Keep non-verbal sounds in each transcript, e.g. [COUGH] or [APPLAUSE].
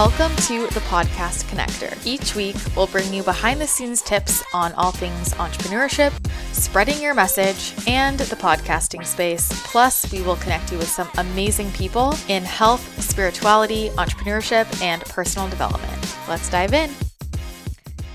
Welcome to the Podcast Connector. Each week, we'll bring you behind the scenes tips on all things entrepreneurship, spreading your message, and the podcasting space. Plus, we will connect you with some amazing people in health, spirituality, entrepreneurship, and personal development. Let's dive in.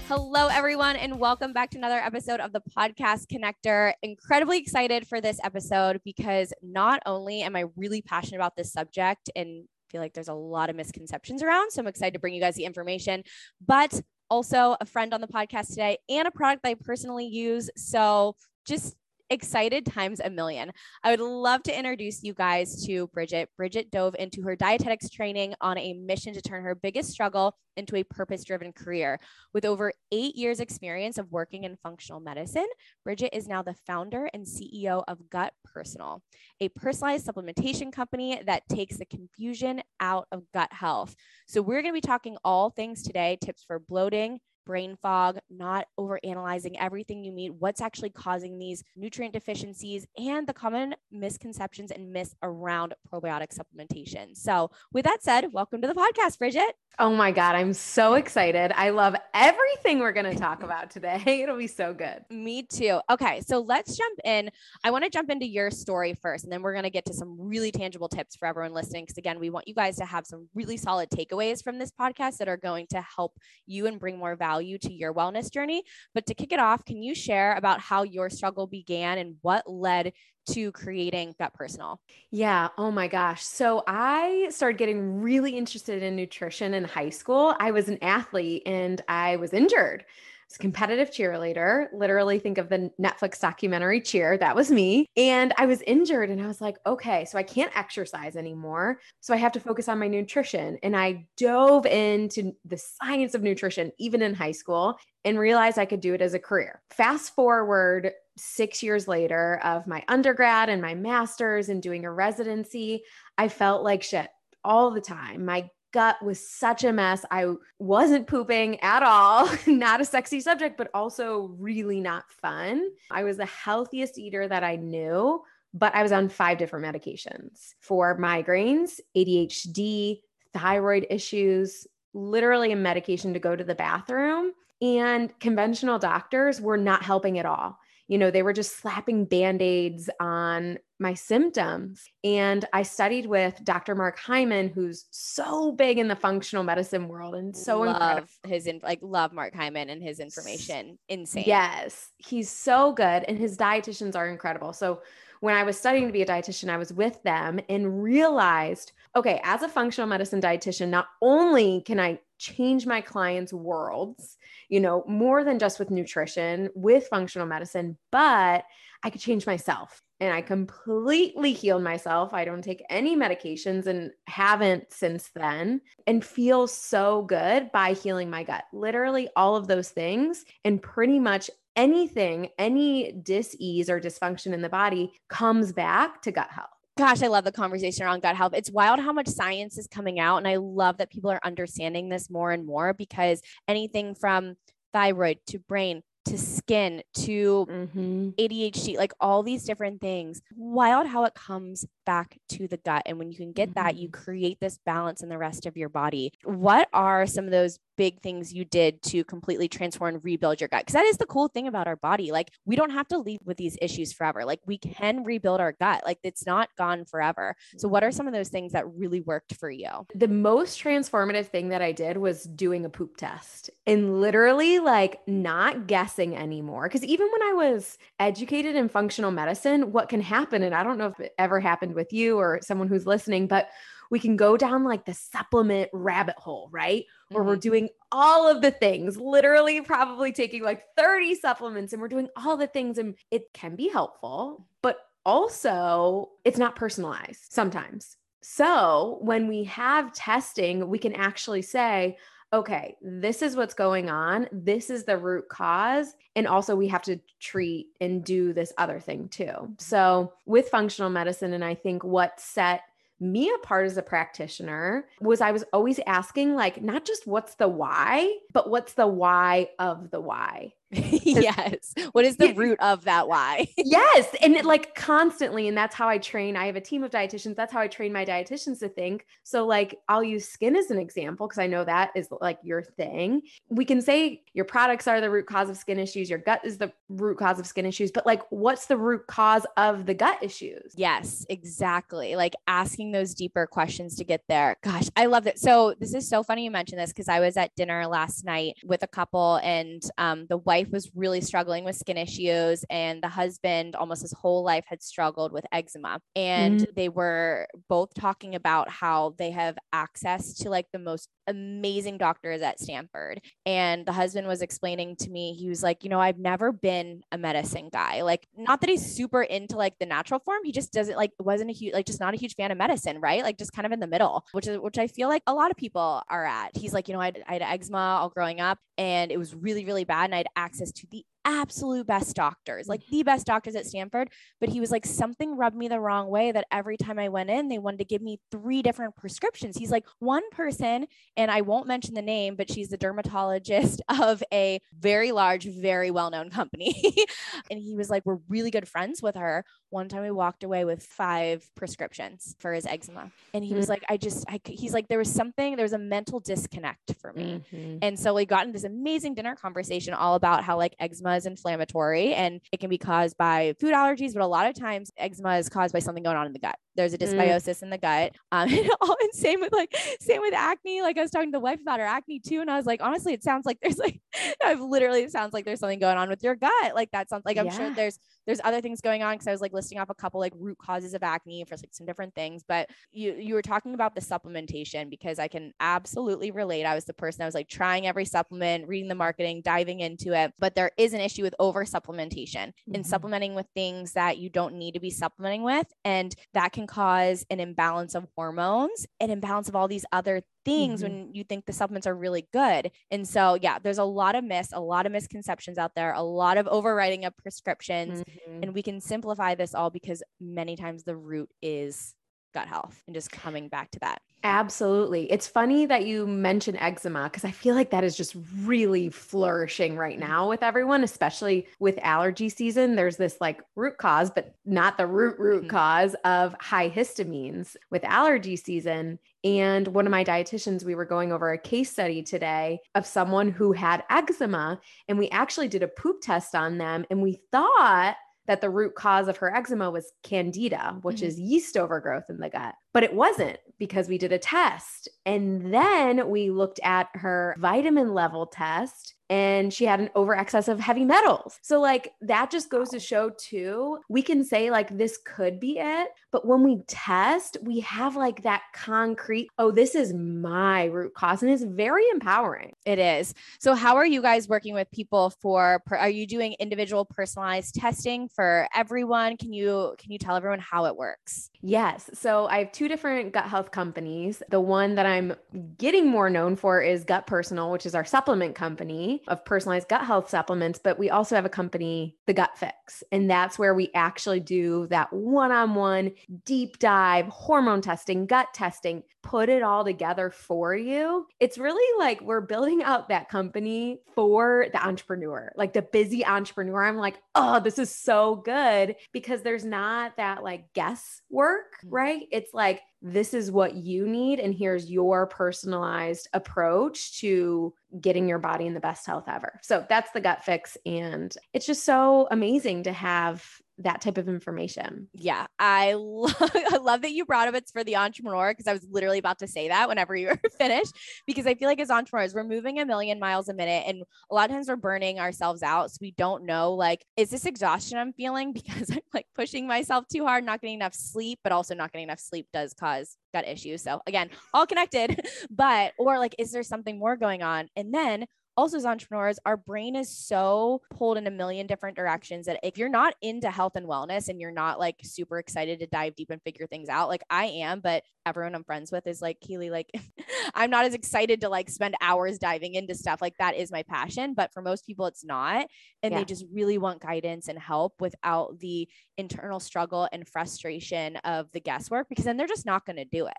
Hello, everyone, and welcome back to another episode of the Podcast Connector. Incredibly excited for this episode because not only am I really passionate about this subject and feel like there's a lot of misconceptions around, so I'm excited to bring you guys the information, but also a friend on the podcast today and a product I personally use. So just excited times a million. I would love to introduce you guys to Bridgitte. Bridgitte dove into her dietetics training on a mission to turn her biggest struggle into a purpose driven career. With over eight years' experience of working in functional medicine, Bridgitte is now the founder and CEO of Gut Personal, a personalized supplementation company that takes the confusion out of gut health. So, we're going to be talking all things today tips for bloating brain fog, not over analyzing everything you eat, what's actually causing these nutrient deficiencies, and the common misconceptions and myths around probiotic supplementation. So, with that said, welcome to the podcast, Bridgitte. Oh my God, I'm so excited. I love everything we're going to talk [LAUGHS] about today. [LAUGHS] It'll be so good. Me too. Okay, so let's jump in. I want to jump into your story first, and then we're going to get to some really tangible tips for everyone listening. Because again, we want you guys to have some really solid takeaways from this podcast that are going to help you and bring more value to your wellness journey. But to kick it off, can you share about how your struggle began and what led to creating Gut Personal? Yeah. Oh my gosh. So I started getting really interested in nutrition in high school. I was an athlete and I was injured was a competitive cheerleader. Literally think of the Netflix documentary Cheer. That was me. And I was injured and I was like, okay, so I can't exercise anymore. So I have to focus on my nutrition. And I dove into the science of nutrition, even in high school, and realized I could do it as a career. Fast forward six years later of my undergrad and my master's and doing a residency, I felt like shit all the time. My gut was such a mess. I wasn't pooping at all, [LAUGHS] not a sexy subject, but also really not fun. I was the healthiest eater that I knew, but I was on five different medications for migraines, ADHD, thyroid issues, literally a medication to go to the bathroom. And conventional doctors were not helping at all you know, they were just slapping band aids on my symptoms. And I studied with Dr. Mark Hyman, who's so big in the functional medicine world and so love incredible. His in, like love Mark Hyman and his information. Insane. Yes, he's so good, and his dietitians are incredible. So when I was studying to be a dietitian, I was with them and realized, okay, as a functional medicine dietitian, not only can I change my clients' worlds, you know, more than just with nutrition, with functional medicine, but I could change myself. And I completely healed myself. I don't take any medications and haven't since then, and feel so good by healing my gut. Literally, all of those things, and pretty much anything, any dis-ease or dysfunction in the body comes back to gut health. Gosh, I love the conversation around gut health. It's wild how much science is coming out. And I love that people are understanding this more and more because anything from thyroid to brain to skin to mm-hmm. ADHD, like all these different things. Wild how it comes back to the gut. And when you can get mm-hmm. that, you mm-hmm. create this balance in the rest of your body. What are some of those big things you did to completely transform and rebuild your gut? Because that is the cool thing about our body. Like we don't have to leave with these issues forever. Like we can rebuild our gut. Like it's not gone forever. So what are some of those things that really worked for you? The most transformative thing that I did was doing a poop test and literally like not guessing anymore. Because even when I was educated in functional medicine, what can happen, and I don't know if it ever happened with you or someone who's listening, but we can go down like the supplement rabbit hole, right? Where mm-hmm. we're doing all of the things, literally probably taking like 30 supplements and we're doing all the things and it can be helpful, but also it's not personalized sometimes. So when we have testing, we can actually say, okay, this is what's going on. This is the root cause. And also, we have to treat and do this other thing too. Mm-hmm. So, with functional medicine, and I think what set me apart as a practitioner was I was always asking, like, not just what's the why, but what's the why of the why. [LAUGHS] yes. What is the root of that why? [LAUGHS] yes. And it, like constantly. And that's how I train. I have a team of dietitians. That's how I train my dietitians to think. So, like, I'll use skin as an example because I know that is like your thing. We can say your products are the root cause of skin issues, your gut is the root cause of skin issues, but like, what's the root cause of the gut issues? Yes, exactly. Like asking those deeper questions to get there. Gosh, I love it. So, this is so funny you mentioned this because I was at dinner last night with a couple and um, the wife was really struggling with skin issues, and the husband, almost his whole life, had struggled with eczema. And mm-hmm. they were both talking about how they have access to like the most amazing doctors at Stanford. And the husband was explaining to me, he was like, you know, I've never been a medicine guy. Like, not that he's super into like the natural form, he just doesn't like, wasn't a huge, like, just not a huge fan of medicine, right? Like, just kind of in the middle, which is, which I feel like a lot of people are at. He's like, you know, I, I had eczema all growing up and it was really, really bad. And I had access to the absolute best doctors, like the best doctors at Stanford. But he was like, something rubbed me the wrong way that every time I went in, they wanted to give me three different prescriptions. He's like, one person, and I won't mention the name, but she's the dermatologist [LAUGHS] of a very large, very well known company. [LAUGHS] and he was like, we're really good friends with her. One time we walked away with five prescriptions for his eczema. And he was like, I just, I, he's like, there was something, there was a mental disconnect for me. Mm-hmm. And so we got into this amazing dinner conversation all about how like eczema is inflammatory and it can be caused by food allergies, but a lot of times eczema is caused by something going on in the gut. There's a mm. dysbiosis mm. in the gut. Um, [LAUGHS] and same with like, same with acne. Like I was talking to the wife about her acne too. And I was like, honestly, it sounds like there's like, [LAUGHS] I've literally, it sounds like there's something going on with your gut. Like that sounds like, I'm yeah. sure there's, there's other things going on. Cause I was like listing off a couple like root causes of acne for like some different things, but you, you were talking about the supplementation because I can absolutely relate. I was the person that was like trying every supplement, reading the marketing, diving into it, but there is an issue with over supplementation mm-hmm. and supplementing with things that you don't need to be supplementing with. And that can cause an imbalance of hormones, an imbalance of all these other things mm-hmm. when you think the supplements are really good. And so, yeah, there's a lot of myths, a lot of misconceptions out there, a lot of overwriting of prescriptions. Mm-hmm. And we can simplify this all because many times the root is gut health and just coming back to that. Absolutely. It's funny that you mention eczema because I feel like that is just really flourishing right mm-hmm. now with everyone, especially with allergy season. There's this like root cause, but not the root root mm-hmm. cause of high histamines with allergy season. And one of my dietitians, we were going over a case study today of someone who had eczema, and we actually did a poop test on them, and we thought that the root cause of her eczema was candida, which mm-hmm. is yeast overgrowth in the gut. But it wasn't because we did a test. And then we looked at her vitamin level test and she had an over excess of heavy metals. So, like, that just goes to show, too, we can say, like, this could be it. But when we test, we have like that concrete, oh, this is my root cause. And it's very empowering. It is. So, how are you guys working with people for, are you doing individual personalized testing for everyone? Can you, can you tell everyone how it works? Yes. So, I have two different gut health companies. The one that I'm getting more known for is Gut Personal, which is our supplement company of personalized gut health supplements, but we also have a company, The Gut Fix. And that's where we actually do that one on one deep dive, hormone testing, gut testing, put it all together for you. It's really like we're building out that company for the entrepreneur, like the busy entrepreneur. I'm like, oh, this is so good because there's not that like guesswork, mm. right? It's like, this is what you need and here's your personalized approach to getting your body in the best health ever. So that's the gut fix and it's just so amazing to have that type of information. Yeah, I, [LAUGHS] lo- I love that you brought up it's for the entrepreneur because I was literally about to say that whenever you [LAUGHS] were finished because I feel like as entrepreneurs we're moving a million miles a minute and a lot of times we're burning ourselves out so we don't know like is this exhaustion I'm feeling [LAUGHS] because I'm like pushing myself too hard not getting enough sleep but also not getting enough sleep does cause gut issues. So again, all connected, but or like is there something more going on? And then also as entrepreneurs, our brain is so pulled in a million different directions that if you're not into health and wellness and you're not like super excited to dive deep and figure things out, like I am, but everyone I'm friends with is like, Keely, like [LAUGHS] I'm not as excited to like spend hours diving into stuff. Like that is my passion. But for most people, it's not. And yeah. they just really want guidance and help without the internal struggle and frustration of the guesswork because then they're just not going to do it.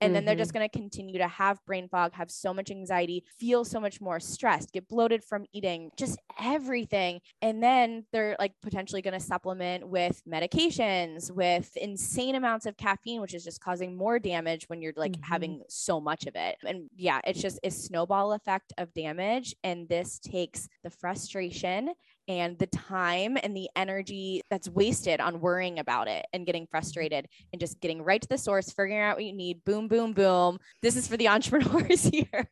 And mm-hmm. then they're just mm-hmm. going to continue to have brain fog, have so much anxiety, feel so much more stressed, get bloated from eating, just everything. And then they're like potentially going to supplement with medications, with insane amounts of caffeine, which is just causing more damage when you're like mm-hmm. having so much of it. And yeah, it's just a snowball effect of damage. And this takes the frustration and the time and the energy that's wasted on worrying about it and getting frustrated and just getting right to the source, figuring out what you need. Boom, boom, boom. This is for the [LAUGHS] entrepreneurs here.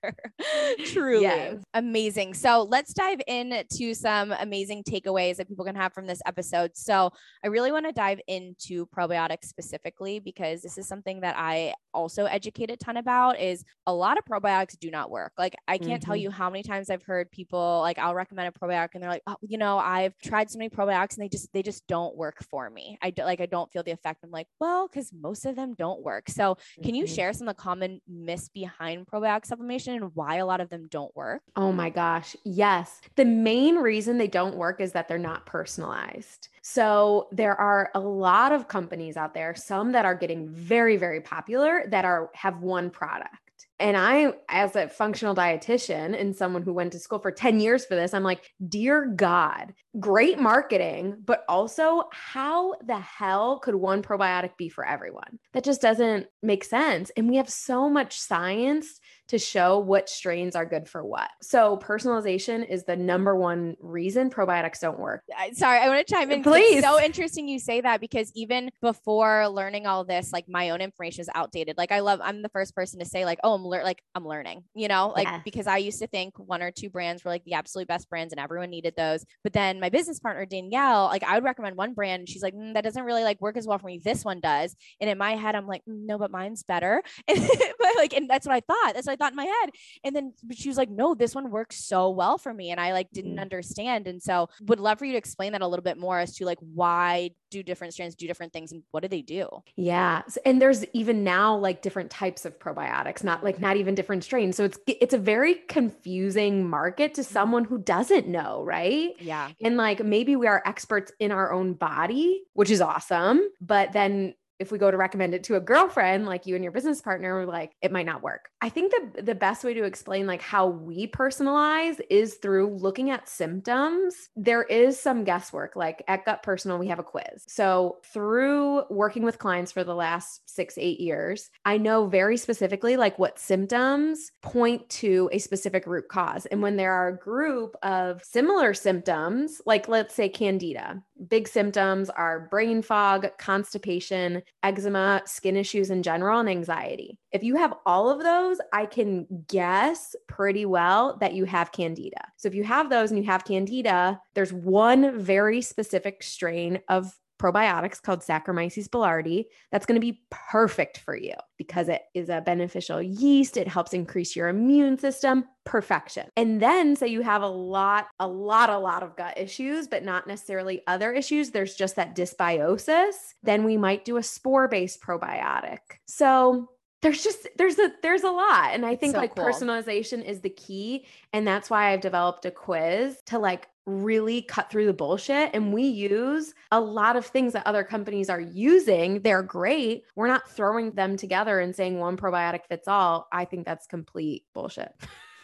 Truly yes. amazing. So let's dive into some amazing takeaways that people can have from this episode. So I really want to dive into probiotics specifically because this is something that I also educate a ton about is a lot of probiotics do not work. Like I can't mm-hmm. tell you how many times I've heard people like I'll recommend a probiotic and they're like, oh, you know, know, I've tried so many probiotics and they just they just don't work for me. I do, like I don't feel the effect. I'm like, well, because most of them don't work. So can you mm-hmm. share some of the common myths behind probiotic supplementation and why a lot of them don't work? Oh my gosh. Yes. The main reason they don't work is that they're not personalized. So there are a lot of companies out there, some that are getting very, very popular that are have one product and I, as a functional dietitian and someone who went to school for 10 years for this, I'm like, dear God, great marketing, but also how the hell could one probiotic be for everyone? That just doesn't make sense. And we have so much science to show what strains are good for what. So personalization is the number one reason probiotics don't work. Sorry, I want to chime in. Please. It's so interesting you say that because even before learning all this, like my own information is outdated. Like I love, I'm the first person to say like, oh, I'm lear- like I'm learning, you know, like yeah. because I used to think one or two brands were like the absolute best brands and everyone needed those. But then my business partner Danielle, like I would recommend one brand, and she's like, mm, that doesn't really like work as well for me. This one does. And in my head, I'm like, mm, no, but mine's better. [LAUGHS] but like, and that's what I thought. That's what I thought in my head. And then she was like, no, this one works so well for me. And I like didn't mm-hmm. understand. And so would love for you to explain that a little bit more as to like why do different strands do different things and what do they do? Yeah. And there's even now like different types of probiotics, not like not even different strains. So it's it's a very confusing market to someone who doesn't know, right? Yeah. And like maybe we are experts in our own body, which is awesome, but then if we go to recommend it to a girlfriend like you and your business partner we're like it might not work. I think the the best way to explain like how we personalize is through looking at symptoms. There is some guesswork like at gut personal we have a quiz. So through working with clients for the last six eight years i know very specifically like what symptoms point to a specific root cause. And when there are a group of similar symptoms like let's say candida big symptoms are brain fog constipation eczema, skin issues in general, and anxiety. If you have all of those, I can guess pretty well that you have candida. So if you have those and you have candida, there's one very specific strain of probiotics called Saccharomyces boulardii that's going to be perfect for you because it is a beneficial yeast. It helps increase your immune system. Perfection. And then say you have a lot, a lot, a lot of gut issues, but not necessarily other issues. There's just that dysbiosis. Then we might do a spore-based probiotic. So there's just there's a there's a lot and i think so like cool. personalization is the key and that's why i've developed a quiz to like really cut through the bullshit and we use a lot of things that other companies are using they're great we're not throwing them together and saying one probiotic fits all i think that's complete bullshit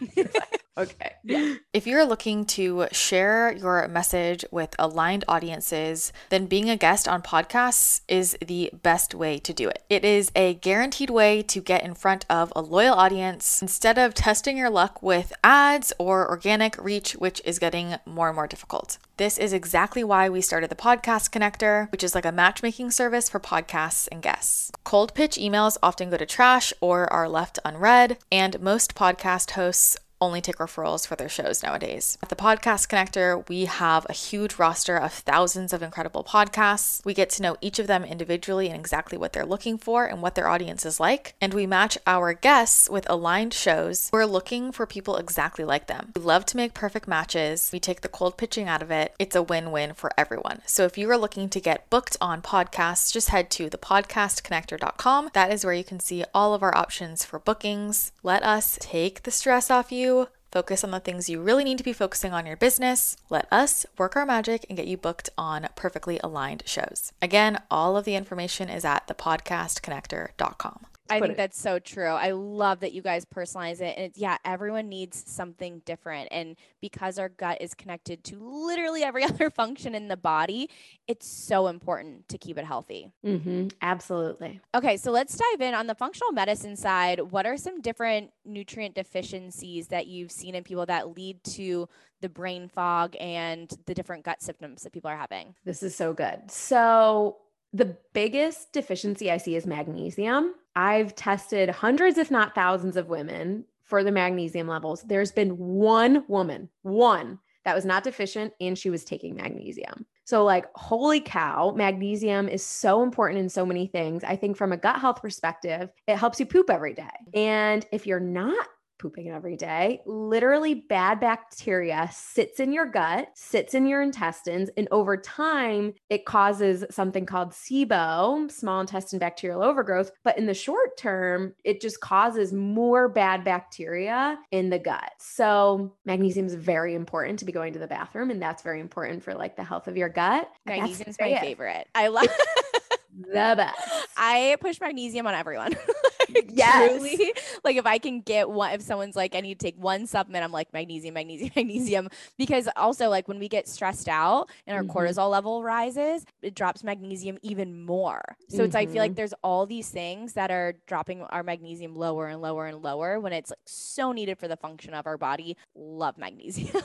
[LAUGHS] okay. Yeah. If you're looking to share your message with aligned audiences, then being a guest on podcasts is the best way to do it. It is a guaranteed way to get in front of a loyal audience instead of testing your luck with ads or organic reach, which is getting more and more difficult. This is exactly why we started the Podcast Connector, which is like a matchmaking service for podcasts and guests. Cold pitch emails often go to trash or are left unread, and most podcast hosts only take referrals for their shows nowadays. At the Podcast Connector, we have a huge roster of thousands of incredible podcasts. We get to know each of them individually and exactly what they're looking for and what their audience is like. And we match our guests with aligned shows. We're looking for people exactly like them. We love to make perfect matches. We take the cold pitching out of it. It's a win win for everyone. So if you are looking to get booked on podcasts, just head to thepodcastconnector.com. That is where you can see all of our options for bookings. Let us take the stress off you Focus on the things you really need to be focusing on your business. Let us work our magic and get you booked on perfectly aligned shows. Again, all of the information is at thepodcastconnector.com. I think it. that's so true. I love that you guys personalize it. And yeah, everyone needs something different. And because our gut is connected to literally every [LAUGHS] other function in the body, it's so important to keep it healthy. Mm-hmm. Absolutely. Okay, so let's dive in on the functional medicine side. What are some different nutrient deficiencies that you've seen in people that lead to the brain fog and the different gut symptoms that people are having? This is so good. So, the biggest deficiency I see is magnesium. I've tested hundreds, if not thousands, of women for the magnesium levels. There's been one woman, one that was not deficient and she was taking magnesium. So, like, holy cow, magnesium is so important in so many things. I think from a gut health perspective, it helps you poop every day. And if you're not pooping every day. Literally, bad bacteria sits in your gut, sits in your intestines, and over time, it causes something called SIBO, small intestine bacterial overgrowth. But in the short term, it just causes more bad bacteria in the gut. So, magnesium is very important to be going to the bathroom, and that's very important for like the health of your gut. Magnesium is my favorite. I love [LAUGHS] the best. I push magnesium on everyone. [LAUGHS] like, [LAUGHS] yes. Truly, like if I can get one, if someone's like, I need to take one supplement, I'm like magnesium, magnesium, [LAUGHS] magnesium. Because also, like when we get stressed out and our mm-hmm. cortisol level rises, it drops magnesium even more. So mm-hmm. it's, I feel like mm-hmm. there's all these things that are dropping our magnesium lower and lower and lower when it's like so needed for the function of our body. Love magnesium.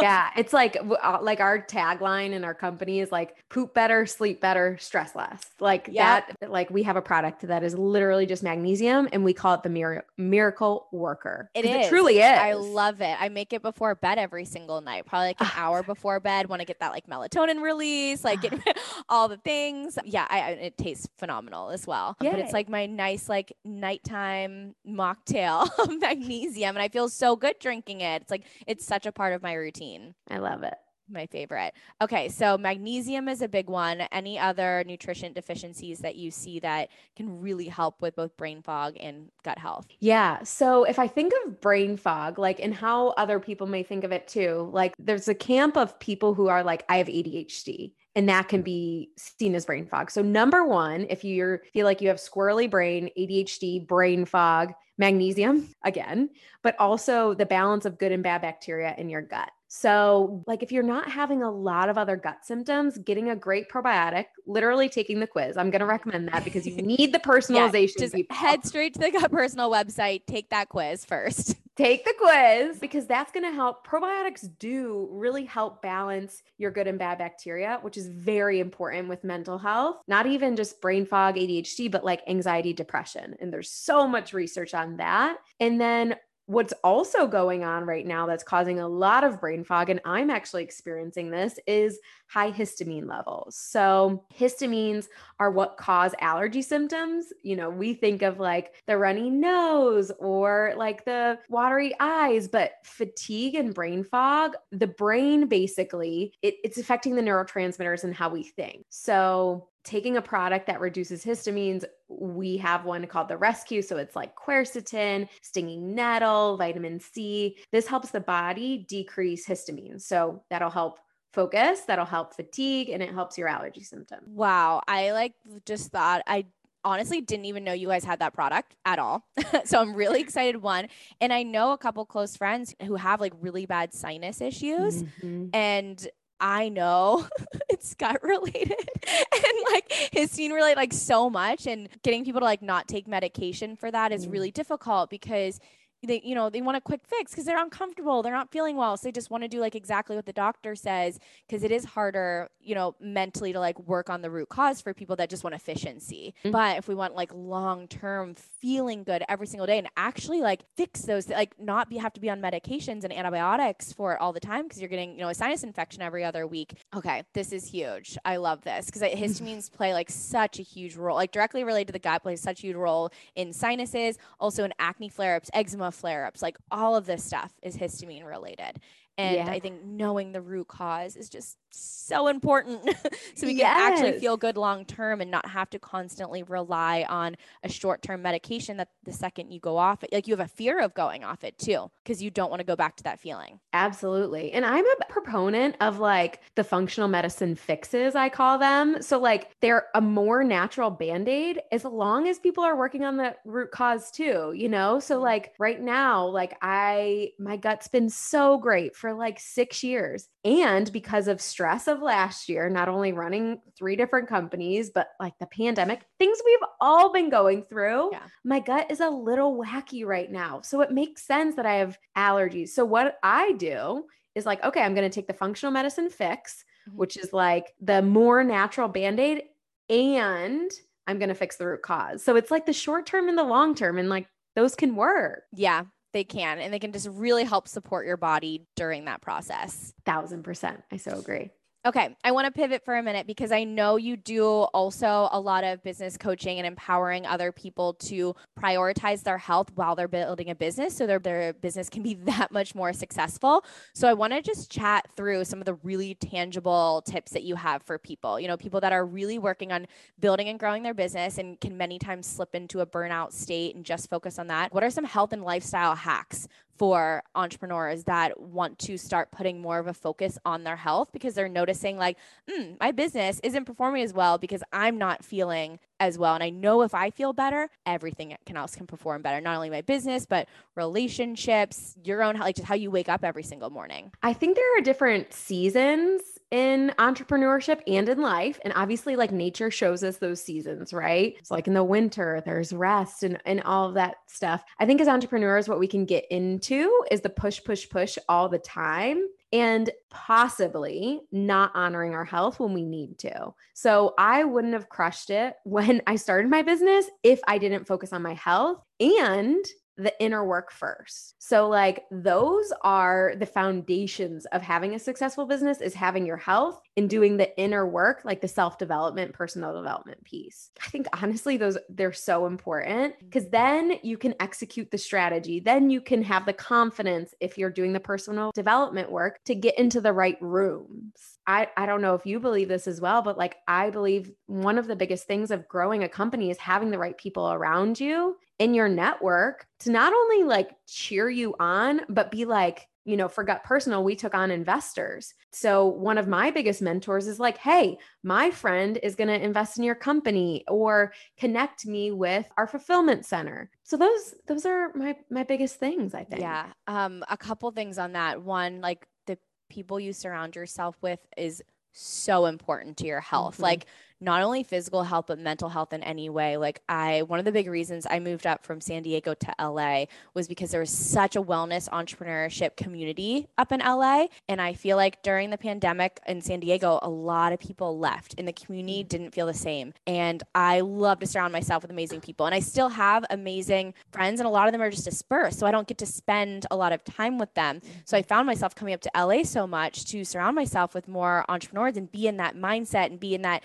yeah. [LAUGHS] It's like, uh, like our tagline in our company is like poop better, sleep better, stress less. Like that, like we have a product that is literally just magnesium and we call it the mir- miracle worker. It is. It truly is. I love it. I make it before bed every single night, probably like an ah. hour before bed. Want to get that like melatonin release, like ah. get [LAUGHS] all the things. Yeah, I, it tastes phenomenal as well. Yay. But it's like my nice like nighttime mocktail [LAUGHS] of magnesium, and I feel so good drinking it. It's like it's such a part of my routine. I love it my favorite. Okay, so magnesium is a big one. Any other nutrition deficiencies that you see that can really help with both brain fog and gut health? Yeah. So if I think of brain fog, like, and how other people may think of it too, like, there's a camp of people who are like, I have ADHD and that can hmm. be seen as brain fog. So number 1, if you feel like you have squirrely brain, ADHD, brain fog, magnesium again, but also the balance of good and bad bacteria in your gut. So, like if you're not having a lot of other gut symptoms, getting a great probiotic, literally taking the quiz. I'm going to recommend that because you need the [LAUGHS] personalization. yeah, just head straight to the Gut Personal website, take that quiz first. [LAUGHS] Take the quiz because that's going to help. Probiotics do really help balance your good and bad bacteria, which is very important with mental health, not even just brain fog, ADHD, but like anxiety, depression. And there's so much research on that. And then what's also going on right now that's causing a lot of brain fog, and I'm actually experiencing this, is high histamine levels. So, histamines are what cause allergy symptoms. You know, we think of like the runny nose or like the watery eyes, but fatigue and brain fog, the brain basically, it, it's affecting the neurotransmitters and how we think. So, taking a product that reduces histamines, we have one called the Rescue. So it's like quercetin, stinging nettle, vitamin C. This helps the body decrease histamine. So that'll help focus, that'll help fatigue, and it helps your allergy symptoms. Wow. I like just thought I honestly didn't even know you guys had that product at all. [LAUGHS] so I'm really excited one. And I know a couple close friends who have like really bad sinus issues mm-hmm. and I know [LAUGHS] it's gut related [LAUGHS] and like histamine related like so much and getting people to like not take medication for that is really mm. difficult because they you know they want a quick fix because they're uncomfortable they're not feeling well so they just want to do like exactly what the doctor says because it is harder you know mentally to like work on the root cause for people that just want efficiency. Mm-hmm. but if we want like long term feeling good every single day and actually like fix those like not be have to be on medications and antibiotics for it all the time because you're getting you know a sinus infection every other week. Okay this is huge. I love this because histamines play like such a huge role like directly related to the gut plays such a huge role in sinuses also in acne flare-ups eczema flare ups, like all of this stuff is histamine related. And Yeah. I think knowing the root cause is just so important [LAUGHS] so we can Yes. actually feel good long term and not have to constantly rely on a short term medication that the second you go off it, like you have a fear of going off it too, because you don't want to go back to that feeling. Absolutely. And I'm a proponent of like the functional medicine fixes, I call them. So, like, they're a more natural band aid as long as people are working on the root cause too, you know? So, Mhm. like, right now, like, I, my gut's been so great for like six years. And because of stress of last year, not only running three different companies, but like the pandemic, things we've all been going through, Yeah. my gut is a little wacky right now. So it makes sense that I have allergies. So what I do is like, okay, I'm going to take the functional medicine fix, Mhm. which is like the more natural band aid, and I'm going to fix the root cause. So it's like the short term and the long term, and like those can work. Yeah, they can. And they can just really help support your body during that process. Thousand percent. I so agree. Okay, I want to pivot for a minute because I know you do also a lot of business coaching and empowering other people to prioritize their health while they're building a business so their, their business can be [LAUGHS] that much more successful. So I want to just chat through some of the really tangible tips that you have for people, you know, people that are really working on building and growing their business and can many times slip into a burnout state and just focus on that. What are some health and lifestyle hacks for entrepreneurs that want to start putting more of a focus on their health because they're noticing like mm, my business isn't performing as well because i'm not feeling as well. And i know if i feel better everything else can perform better. Not only my business but relationships your own like just how you wake up every single morning. I think there are different seasons in entrepreneurship and in life. And obviously, like nature shows us those seasons, right? It's like in the winter, there's rest and, and all of that stuff. I think as entrepreneurs, what we can get into is the push, push, push all the time and possibly not honoring our health when we need to. So I wouldn't have crushed it [LAUGHS] when I started my business if I didn't focus on my health and the inner work first. So like those are the foundations of having a successful business is having your health and doing the inner work like the self-development, personal development piece. I think honestly those they're so important cuz then you can execute the strategy. Then you can have the confidence if you're doing the personal development work to get into the right rooms. I, I don't know if you believe this as well, but like I believe one of the biggest things of growing a company is having the right people around you in your network to not only like cheer you on, but be like, you know, for Gut Personal, we took on investors. So one of my biggest mentors is like, hey, my friend is going to invest in your company or connect me with our fulfillment center. So those those are my my biggest things, I think. yeah um a couple things on that one like the people you surround yourself with is so important to your health Mhm. like not only physical health but mental health in any way. Like i one of the big reasons i moved up from san diego to la was because there was such a wellness entrepreneurship community up in la and i feel like during the pandemic in san diego a lot of people left and the community mm. didn't feel the same. And i love to surround myself with amazing people. And i still have amazing friends and a lot of them are just dispersed so i don't get to spend a lot of time with them. Mm-hmm. So I found myself coming up to LA so much to surround myself with more entrepreneurs and be in that mindset and be in that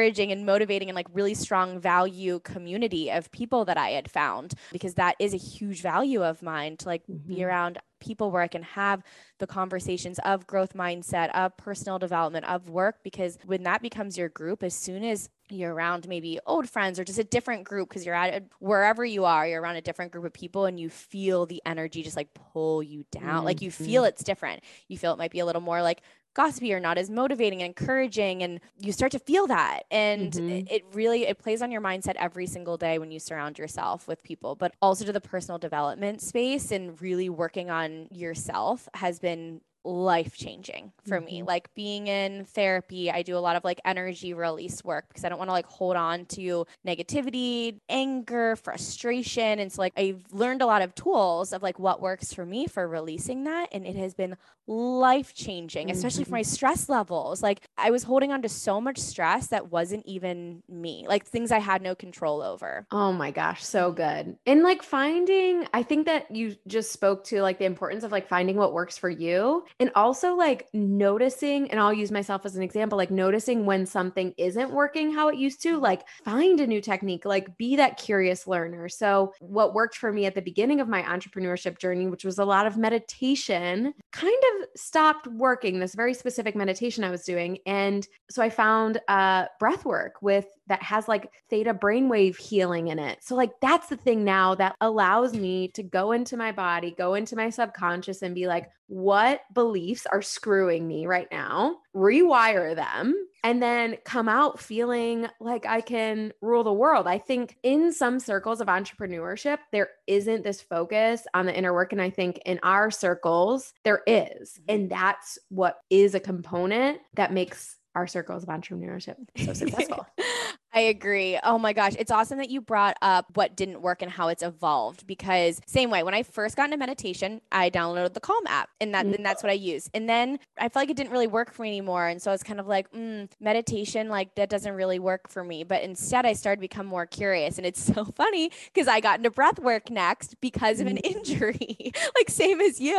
encouraging and motivating and like really strong value community of people that I had found because that is a huge value of mine to like be Mhm. around people where I can have the conversations of growth mindset, of personal development, of work because when that becomes your group as soon as you're around maybe old friends or just a different group because you're at a, wherever you are you're around a different group of people and you feel the energy just like pull you down like you feel it's different you feel it might be a little more like gossipy or not as motivating and encouraging and you start to feel that and Mhm. it, it really it plays on your mindset every single day when you surround yourself with people but also to the personal development space and really working on yourself has been life changing for me Mhm. like being in therapy i do a lot of like energy release work because i don't want to like hold on to negativity anger frustration and so like i've learned a lot of tools of like what works for me for releasing that and it has been life changing especially for my stress levels like i was holding on to so much stress that wasn't even me like things i had no control over Oh my gosh, so good. And like finding, I think that you just spoke to like the importance of like finding what works for you. And also like noticing, and I'll use myself as an example, like noticing when something isn't working how it used to, like find a new technique, like be that curious learner. So, what worked for me at the beginning of my entrepreneurship journey, which was a lot of meditation, kind of stopped working, this very specific meditation I was doing. And so I found uh, breath work with that has like theta brainwave healing in it. So, like, that's the thing now that allows me to go into my body, go into my subconscious, and be like, what beliefs are screwing me right now, rewire them, and then come out feeling like I can rule the world. I think in some circles of entrepreneurship, there isn't this focus on the inner work. And I think in our circles, there is. Mm-hmm. And that's what is a component that makes our circles of entrepreneurship so successful. [LAUGHS] I agree. Oh my gosh. It's awesome that you brought up what didn't work and how it's evolved because same way when I first got into meditation, I downloaded the Calm app and that and that's what I use. And then I felt like it didn't really work for me anymore. And so I was kind of like, mm, meditation, like that doesn't really work for me. But instead I started to become more curious. And it's [LAUGHS] so funny because I got into breath work next because of an mm-hmm. injury, [LAUGHS] like same as you.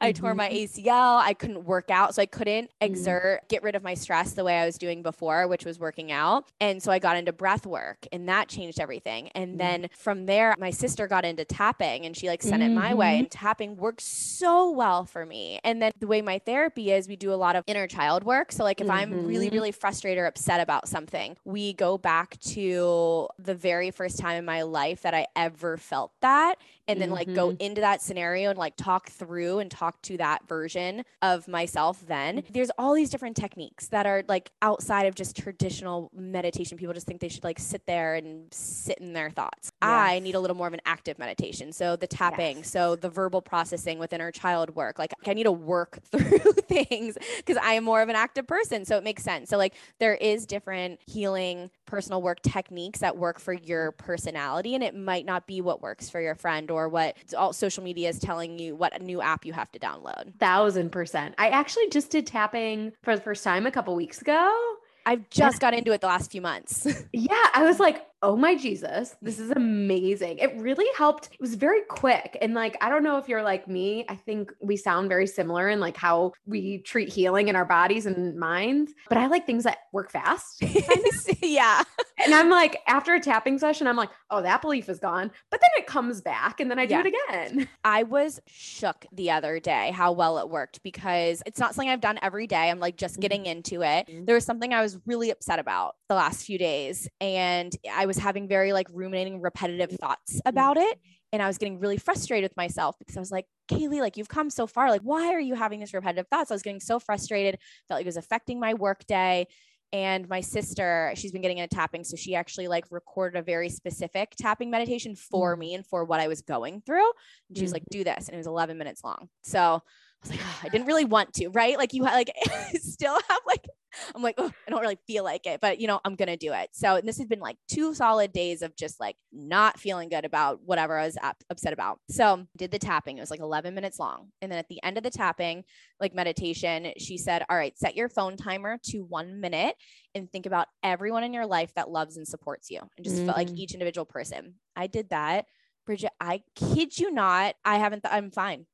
I mm-hmm. tore my mm-hmm. ACL. I couldn't work out. So I couldn't mm-hmm. exert, get rid of my stress the way I was doing before, which was working out. And so I got got into breath work and that changed everything. And mm-hmm. then from there, my sister got into tapping and she like sent mm-hmm. it my way. Mm-hmm. And tapping worked so well for me. And then the way my therapy is, we do a lot of inner child work. So, like, if mm-hmm. I'm really, mm-hmm. really frustrated or upset about something, we go back to the very first time in my life that I ever felt that and then mm-hmm. like go mm-hmm. into that scenario and like talk through and talk to that version of myself then there's all these different techniques that are like outside of just traditional meditation people just think they should like sit there and sit in their thoughts yes. i need a little more of an active meditation so the tapping yes. so the verbal processing within our child work like i need to work [LAUGHS] through [LAUGHS] things because i am more of an active person so it makes sense so like there is different healing personal work techniques that work for your personality and it might not be what works for your friend or what all social media is telling you what a new app you have to download. Thousand percent. I actually just did tapping for the first time a couple weeks ago. I've just got into it the last few months. [LAUGHS] yeah, I was like, oh my Jesus, this is amazing. It really helped. It was very quick. And like, I don't know if you're like me. I think we sound very similar in like how we treat healing in our bodies and minds, but I like things that work fast. [LAUGHS] yeah. And I'm like, after a tapping session, I'm like, oh, that belief is gone. But then it comes back and then I do yeah. it again. [LAUGHS] I was shook the other day how well it worked because it's not something I've done every day. I'm like just getting mm-hmm. into it. Mm-hmm. There was something I was really upset about the last few days. And I was was having very like ruminating, repetitive thoughts mm-hmm. about it. And I was getting really frustrated with myself because I was like, Kaylee, like you've come so far. Like, why are you having these repetitive thoughts? I was getting so frustrated, felt like it was affecting my work day. And my sister, she's been getting into tapping. So she actually like recorded a very specific tapping meditation for mm. me and for what I was going through. And she was like, mm-hmm. do this. And it was 11 minutes long. So was like, oh, I didn't really want to, right? Like you like [LAUGHS] still have like I'm like, oh, I don't really feel like it, but you know, I'm gonna do it. So this has been like two solid days of just like not feeling good about whatever I was upset about. So did the tapping. It was like 11 minutes long, and then at the end of the tapping, like meditation, she said, "All right, set your phone timer to one minute and think about everyone in your life that loves and supports you, and just mm. felt like each individual person." I did that. Bridgitte, I kid you not, I haven't. Th- I'm fine.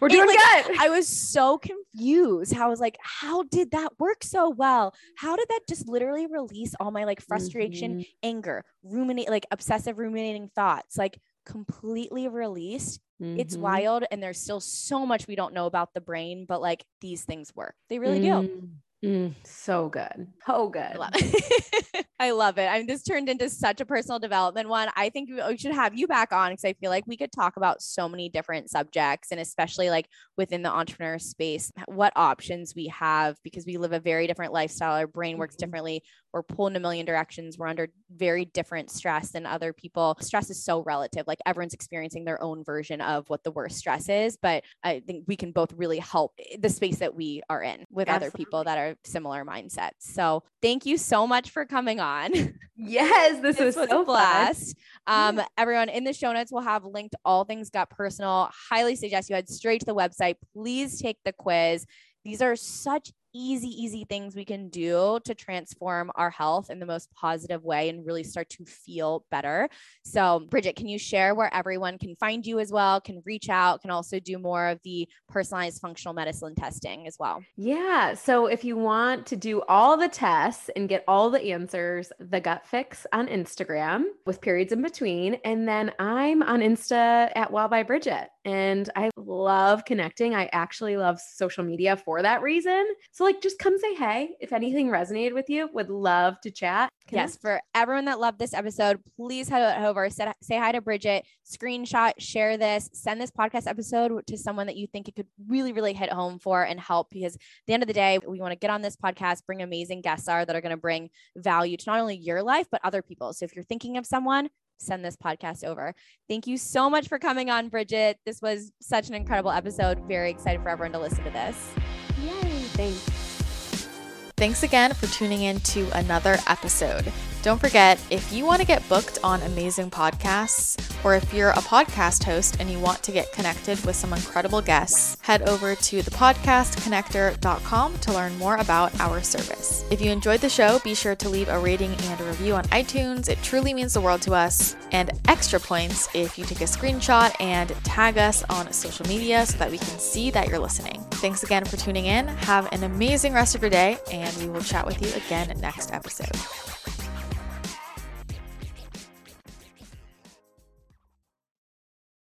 We're doing like, good. I was so confused. How I was like, how did that work so well? How did that just literally release all my like frustration, mm-hmm. anger, ruminate, like obsessive ruminating thoughts, like completely released. Mm-hmm. It's wild. And there's still so much we don't know about the brain, but like these things work. They really mm-hmm. do. Mm, so good. So good. I love it. [LAUGHS] I love it. I mean, this turned into such a personal development one. I think we should have you back on because I feel like we could talk about so many different subjects and especially like within the entrepreneur space, what options we have because we live a very different lifestyle. Our brain works mm-hmm. differently. We're pulled in a million directions. We're under very different stress than other people. Stress is so relative. Like everyone's experiencing their own version of what the worst stress is. But I think we can both really help the space that we are in with Absolutely. other people that are similar mindsets. So thank you so much for coming on. [LAUGHS] Yes, this, this was, was so a blast. Um, yeah. Everyone in the show notes will have linked all things Gut Personal. Highly suggest you head straight to the website. Please take the quiz. These are such easy, easy things we can do to transform our health in the most positive way and really start to feel better. So, Bridgitte, can you share where everyone can find you as well, can reach out, can also do more of the personalized functional medicine testing as well? Yeah. So, if you want to do all the tests and get all the answers, the gut fix on Instagram with periods in between. And then I'm on Insta at Well by Bridgitte. And I love connecting. I actually love social media for that reason. So, like, just come say hey. If anything resonated with you, would love to chat. Yes, for everyone that loved this episode, please head over, say, say hi to Bridgitte, screenshot, share this, send this podcast episode to someone that you think it could really, really hit home for and help. Because at the end of the day, we want to get on this podcast, bring amazing guests are that are going to bring value to not only your life, but other people. So if you're thinking of someone, send this podcast over. Thank you so much for coming on, Bridgitte. This was such an incredible episode. Very excited for everyone to listen to this. Yay. Thanks. Thanks again for tuning in to another episode. Don't forget, if you want to get booked on amazing podcasts, or if you're a podcast host and you want to get connected with some incredible guests, head over to thepodcastconnector.com to learn more about our service. If you enjoyed the show, be sure to leave a rating and a review on iTunes. It truly means the world to us. And extra points if you take a screenshot and tag us on social media so that we can see that you're listening. Thanks again for tuning in. Have an amazing rest of your day, and we will chat with you again next episode.